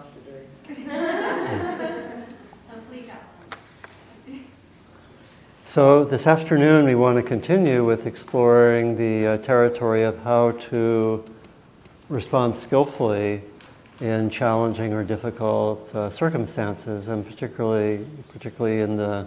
job to do. So, this afternoon we want to continue with exploring the uh, territory of how to respond skillfully in challenging or difficult uh, circumstances, and particularly, particularly in the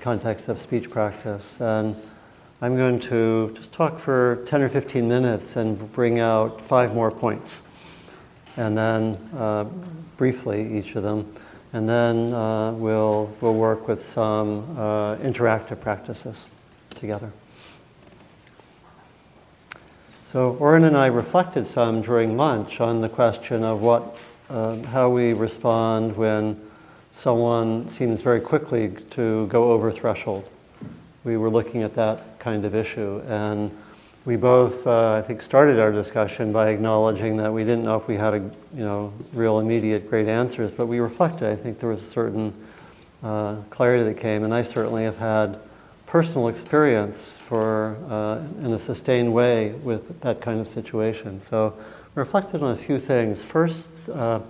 context of speech practice. And I'm going to just talk for 10 or 15 minutes and bring out five more points, and then uh, briefly each of them and then uh, we'll, we'll work with some uh, interactive practices together. So Oren and I reflected some during lunch on the question of what, uh, how we respond when someone seems very quickly to go over threshold. We were looking at that kind of issue, and we both, uh, I think, started our discussion by acknowledging that we didn't know if we had a, you know, real immediate great answers, but we reflected. I think there was a certain uh, clarity that came, and I certainly have had personal experience for uh, in a sustained way with that kind of situation. So, reflected on a few things. First, uh,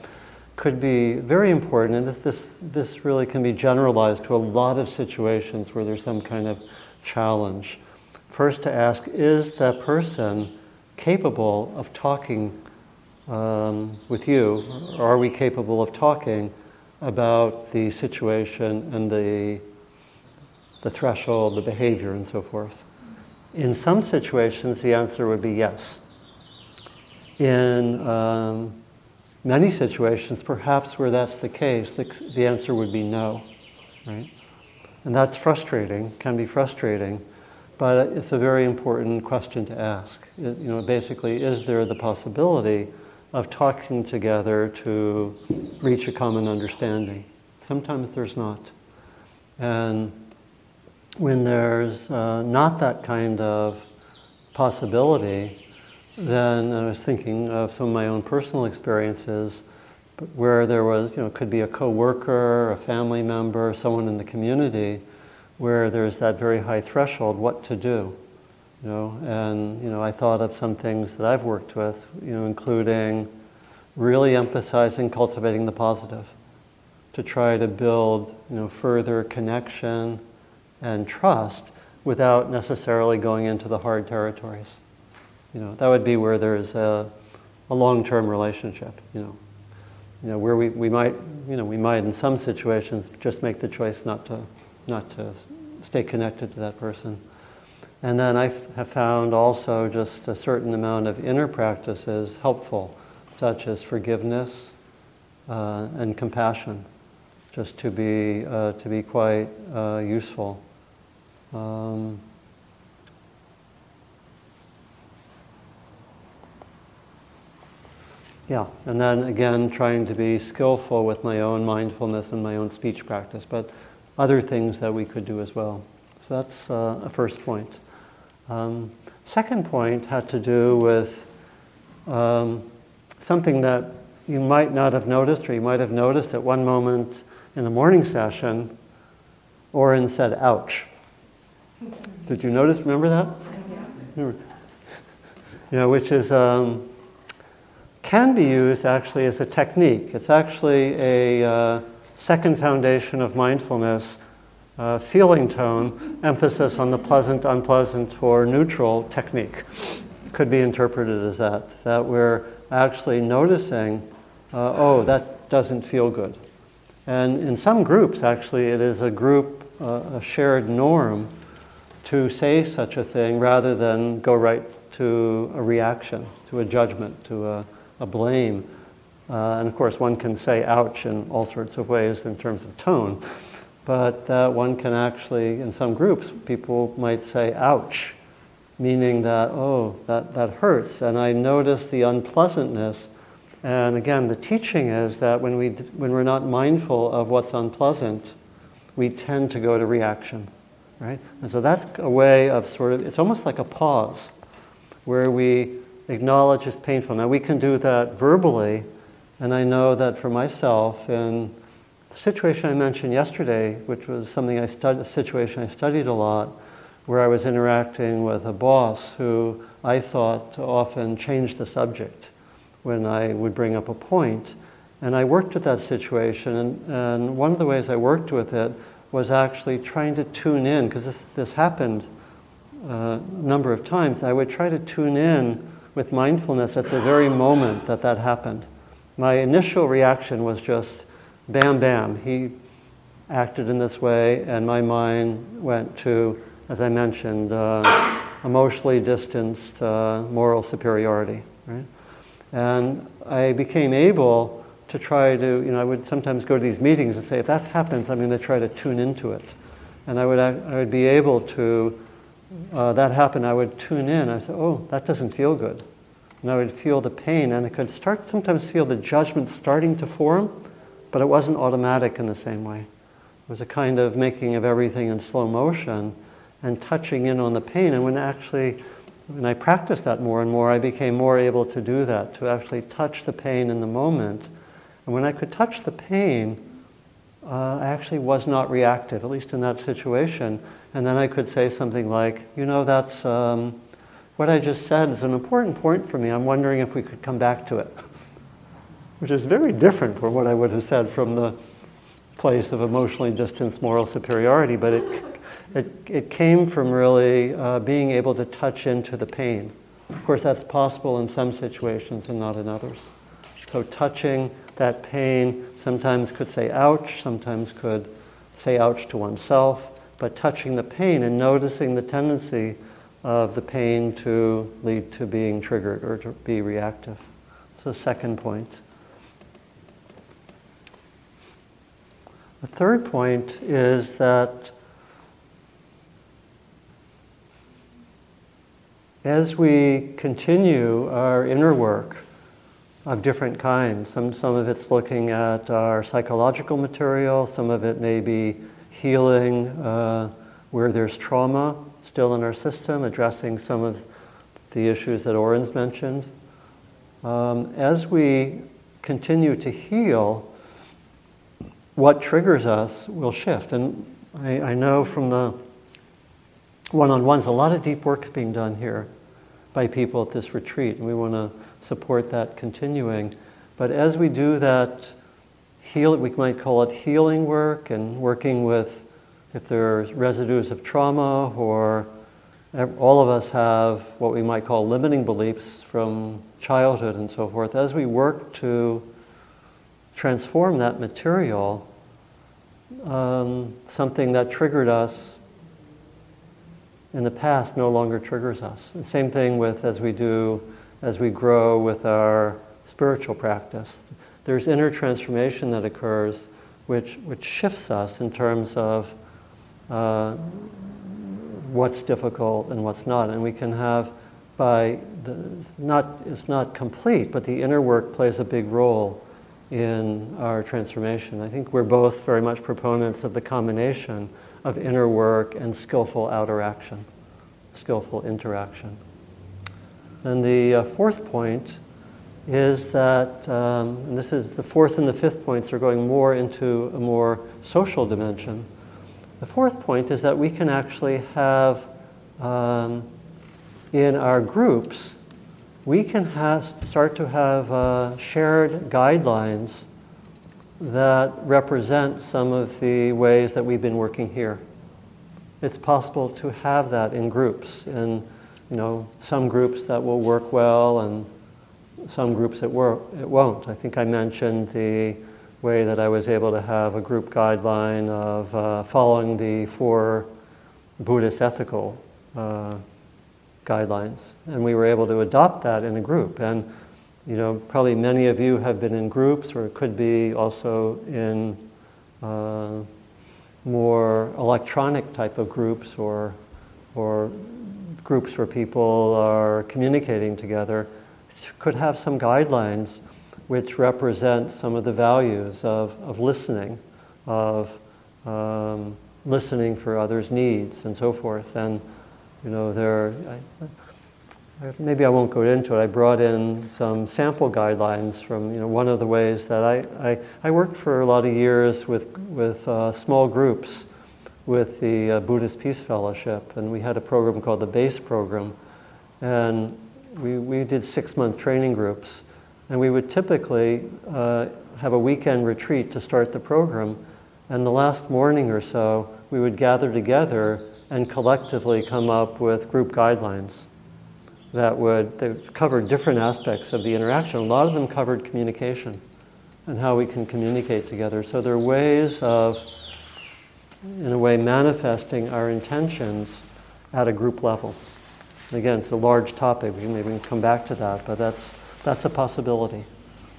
could be very important, and this this really can be generalized to a lot of situations where there's some kind of challenge first to ask is that person capable of talking um, with you? Are we capable of talking about the situation and the, the threshold, the behavior, and so forth? In some situations, the answer would be yes. In um, many situations, perhaps where that's the case, the, the answer would be no, right? And that's frustrating, can be frustrating. But it's a very important question to ask. It, you know, basically, is there the possibility of talking together to reach a common understanding? Sometimes there's not. And when there's uh, not that kind of possibility, then I was thinking of some of my own personal experiences where there was, you know, could be a coworker, a family member, someone in the community where there's that very high threshold, what to do. You know, and you know, I thought of some things that I've worked with, you know, including really emphasizing cultivating the positive, to try to build, you know, further connection and trust without necessarily going into the hard territories. You know, that would be where there's a, a long-term relationship. You know, you know, where we, we might, you know, we might in some situations just make the choice not to not to stay connected to that person. And then I have found also just a certain amount of inner practices helpful, such as forgiveness uh, and compassion, just to be uh, to be quite uh, useful. Um, yeah, and then again, trying to be skillful with my own mindfulness and my own speech practice, but other things that we could do as well. So that's uh, a first point. Um, second point had to do with um, something that you might not have noticed, or you might have noticed at one moment in the morning session, Oren said, ouch. Did you notice, remember that? Yeah. You know, which is, um, can be used actually as a technique. It's actually a, uh, Second foundation of mindfulness, uh, feeling tone, emphasis on the pleasant, unpleasant, or neutral technique. Could be interpreted as that, that we're actually noticing, uh, oh, that doesn't feel good. And in some groups, actually, it is a group, uh, a shared norm to say such a thing rather than go right to a reaction, to a judgment, to a, a blame. Uh, and of course, one can say ouch in all sorts of ways in terms of tone. But uh, one can actually, in some groups, people might say ouch, meaning that, oh, that, that hurts. And I notice the unpleasantness. And again, the teaching is that when, we, when we're not mindful of what's unpleasant, we tend to go to reaction, right? And so that's a way of sort of, it's almost like a pause where we acknowledge it's painful. Now, we can do that verbally and I know that for myself, in the situation I mentioned yesterday, which was something I studied, a situation I studied a lot, where I was interacting with a boss who I thought often changed the subject when I would bring up a point. And I worked with that situation, and, and one of the ways I worked with it was actually trying to tune in, because this, this happened uh, a number of times. I would try to tune in with mindfulness at the very moment that that happened. My initial reaction was just bam, bam. He acted in this way, and my mind went to, as I mentioned, uh, emotionally distanced uh, moral superiority. Right? And I became able to try to, you know, I would sometimes go to these meetings and say, if that happens, I'm going to try to tune into it. And I would, I would be able to, uh, that happened, I would tune in. I said, oh, that doesn't feel good. And I would feel the pain, and I could start sometimes feel the judgment starting to form, but it wasn't automatic in the same way. It was a kind of making of everything in slow motion and touching in on the pain. And when actually, when I practiced that more and more, I became more able to do that, to actually touch the pain in the moment and when I could touch the pain, uh, I actually was not reactive, at least in that situation. And then I could say something like, you know, that's um, what I just said is an important point for me. I'm wondering if we could come back to it. Which is very different from what I would have said from the place of emotionally distanced moral superiority, but it, it, it came from really uh, being able to touch into the pain. Of course, that's possible in some situations and not in others. So, touching that pain sometimes could say ouch, sometimes could say ouch to oneself, but touching the pain and noticing the tendency of the pain to lead to being triggered or to be reactive. So, second point. The third point is that as we continue our inner work, of different kinds. Some, some of it's looking at our psychological material, some of it may be healing uh, where there's trauma still in our system, addressing some of the issues that Oren's mentioned. Um, as we continue to heal, what triggers us will shift. And I, I know from the one on ones, a lot of deep work's being done here by people at this retreat, and we want to support that continuing. But as we do that, heal, we might call it healing work and working with if there's residues of trauma or all of us have what we might call limiting beliefs from childhood and so forth. As we work to transform that material, um, something that triggered us in the past no longer triggers us. The same thing with as we do as we grow with our spiritual practice. There's inner transformation that occurs which, which shifts us in terms of uh, what's difficult and what's not. And we can have by the, not, it's not complete, but the inner work plays a big role in our transformation. I think we're both very much proponents of the combination of inner work and skillful outer action, skillful interaction. And the uh, fourth point is that, um, and this is the fourth and the fifth points are going more into a more social dimension. The fourth point is that we can actually have um, in our groups, we can start to have uh, shared guidelines that represent some of the ways that we've been working here. It's possible to have that in groups. And you know, some groups that will work well and some groups that work, it won't. I think I mentioned the way that I was able to have a group guideline of uh, following the four Buddhist ethical uh, guidelines. And we were able to adopt that in a group. And, you know, probably many of you have been in groups or it could be also in uh, more electronic type of groups or, or groups where people are communicating together could have some guidelines which represent some of the values of, of listening, of um, listening for others' needs and so forth. And, you know, there, I, maybe I won't go into it. I brought in some sample guidelines from, you know, one of the ways that I, I, I worked for a lot of years with, with uh, small groups with the uh, Buddhist Peace Fellowship, and we had a program called the BASE program, and we, we did six month training groups, and we would typically uh, have a weekend retreat to start the program. And the last morning or so, we would gather together and collectively come up with group guidelines that would covered different aspects of the interaction. A lot of them covered communication and how we can communicate together. So there are ways of, in a way, manifesting our intentions at a group level. Again, it's a large topic. We can maybe come back to that, but that's that's a possibility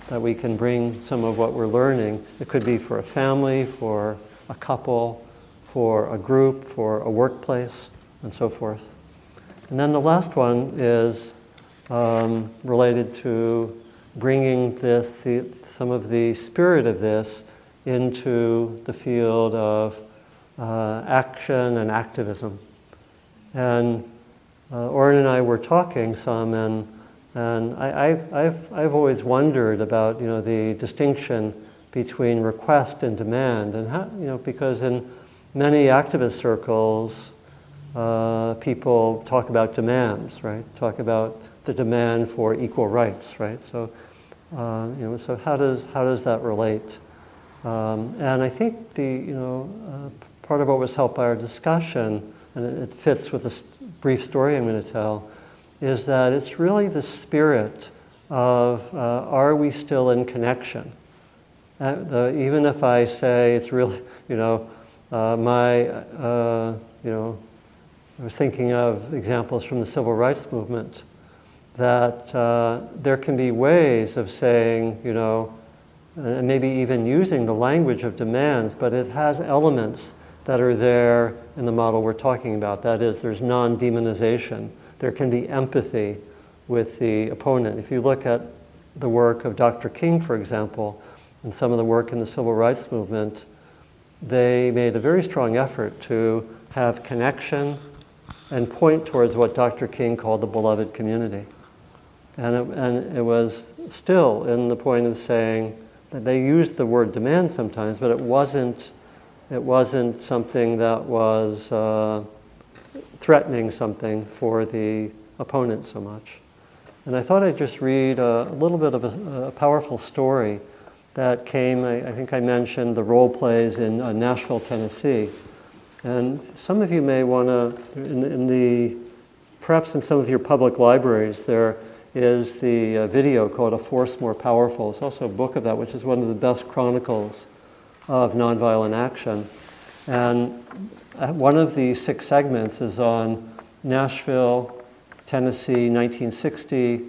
that we can bring some of what we're learning. It could be for a family, for a couple, for a group, for a workplace, and so forth. And then the last one is um, related to bringing this, the, some of the spirit of this into the field of uh, action and activism. And uh, and I were talking some, and and I, have I've, I've always wondered about you know, the distinction between request and demand. And how, you know, because in many activist circles, uh, people talk about demands, right? Talk about the demand for equal rights, right? So, uh, you know, so how does, how does that relate? Um, and I think the, you know, uh, part of what was helped by our discussion, and it, it fits with the brief story I'm going to tell, is that it's really the spirit of uh, are we still in connection? Uh, the, even if I say it's really, you know, uh, my, uh, you know, I was thinking of examples from the civil rights movement that uh, there can be ways of saying, you know, and maybe even using the language of demands, but it has elements that are there in the model we're talking about. That is, there's non demonization there can be empathy with the opponent. If you look at the work of Dr. King, for example, and some of the work in the civil rights movement, they made a very strong effort to have connection and point towards what Dr. King called the beloved community. And it, and it was still in the point of saying that they used the word demand sometimes, but it wasn't, it wasn't something that was. Uh, threatening something for the opponent so much. And I thought I'd just read a, a little bit of a, a, powerful story that came, I, I, think I mentioned the role plays in uh, Nashville, Tennessee. And some of you may want to, in, in, the, perhaps in some of your public libraries, there is the uh, video called A Force More Powerful. It's also a book of that, which is one of the best chronicles of nonviolent action. And uh, one of the six segments is on Nashville, Tennessee, 1960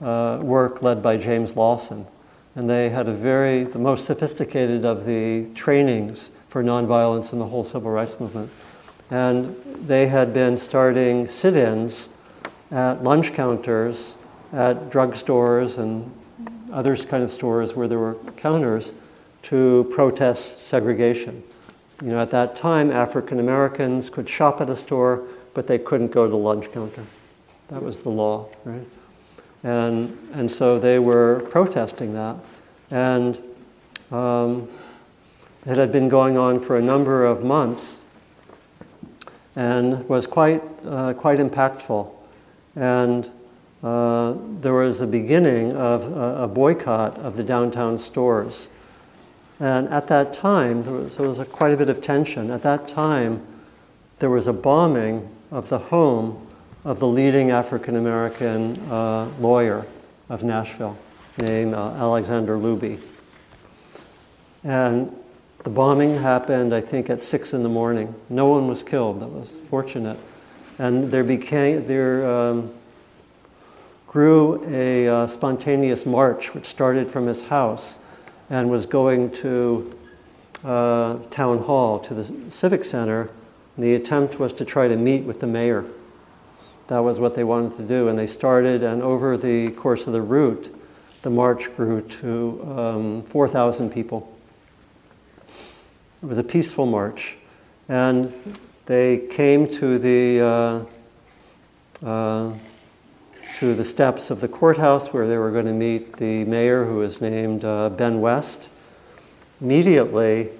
uh, work led by James Lawson. And they had a very, the most sophisticated of the trainings for nonviolence in the whole civil rights movement. And they had been starting sit ins at lunch counters, at drugstores, and other kind of stores where there were counters to protest segregation. You know, at that time, African Americans could shop at a store, but they couldn't go to the lunch counter. That was the law, right? And, and so they were protesting that. And um, it had been going on for a number of months and was quite, uh, quite impactful. And uh, there was a beginning of a, a boycott of the downtown stores. And at that time, there was, there was a, quite a bit of tension. At that time, there was a bombing of the home of the leading African American uh, lawyer of Nashville, named uh, Alexander Looby. And the bombing happened, I think, at six in the morning. No one was killed. That was fortunate. And there became there um, grew a uh, spontaneous march, which started from his house and was going to uh, town hall, to the civic center. The attempt was to try to meet with the mayor. That was what they wanted to do. And they started, and over the course of the route, the march grew to um, 4,000 people. It was a peaceful march. And they came to the uh, uh, to the steps of the courthouse where they were going to meet the mayor, who was named uh, Ben West. Immediately,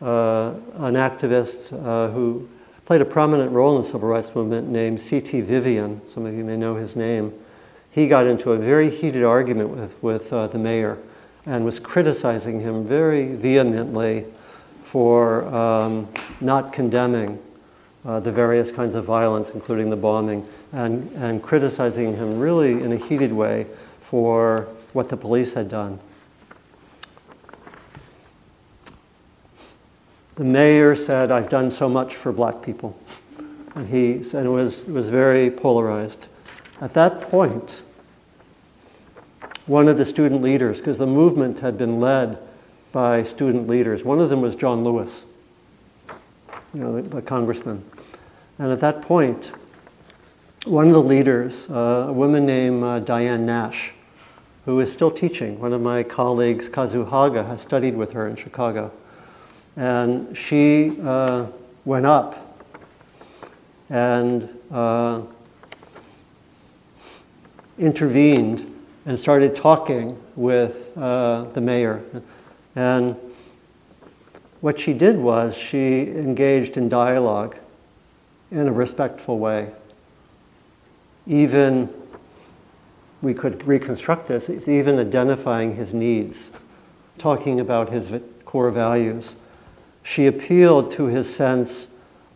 uh, an activist uh, who played a prominent role in the civil rights movement named C.T. Vivian, some of you may know his name, he got into a very heated argument with, with uh, the mayor and was criticizing him very vehemently for um, not condemning uh, the various kinds of violence, including the bombing, and, and criticizing him really in a heated way for what the police had done. The mayor said, I've done so much for black people. And he said it was, was very polarized. At that point, one of the student leaders, because the movement had been led by student leaders, one of them was John Lewis, you know, the, the congressman. And at that point, one of the leaders, uh, a woman named uh, Diane Nash, who is still teaching, one of my colleagues, Kazu Haga, has studied with her in Chicago. And she uh, went up and uh, intervened and started talking with uh, the mayor. And what she did was she engaged in dialogue in a respectful way. Even, we could reconstruct this, even identifying his needs, talking about his core values. She appealed to his sense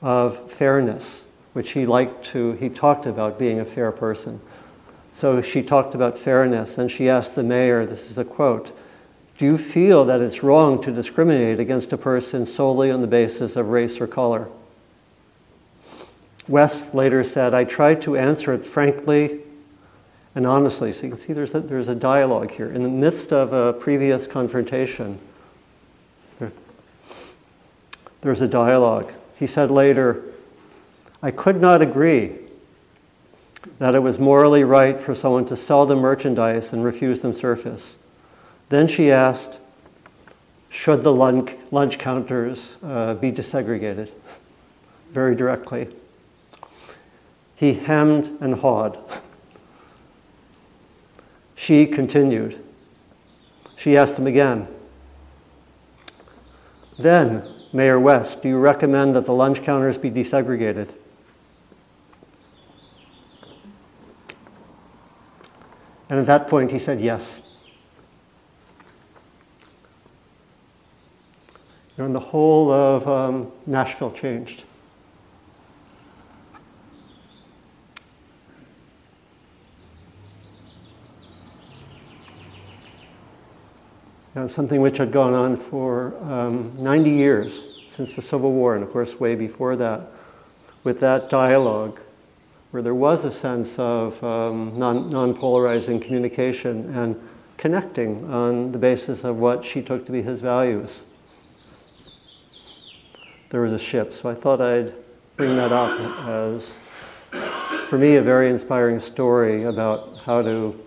of fairness, which he liked to, he talked about being a fair person. So she talked about fairness, and she asked the mayor this is a quote Do you feel that it's wrong to discriminate against a person solely on the basis of race or color? West later said, I tried to answer it frankly and honestly. So you can see there's a, there's a dialogue here. In the midst of a previous confrontation, there, there's a dialogue. He said later, I could not agree that it was morally right for someone to sell them merchandise and refuse them service. Then she asked, should the lunch, lunch counters uh, be desegregated? Very directly. He hemmed and hawed. She continued. She asked him again. Then, Mayor West, do you recommend that the lunch counters be desegregated? And at that point, he said yes. And the whole of um, Nashville changed. You know, something which had gone on for um, 90 years since the Civil War, and of course, way before that, with that dialogue, where there was a sense of um, non polarizing communication and connecting on the basis of what she took to be his values. There was a ship, so I thought I'd bring that up as, for me, a very inspiring story about how to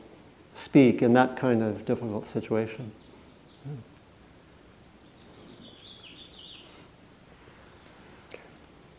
speak in that kind of difficult situation.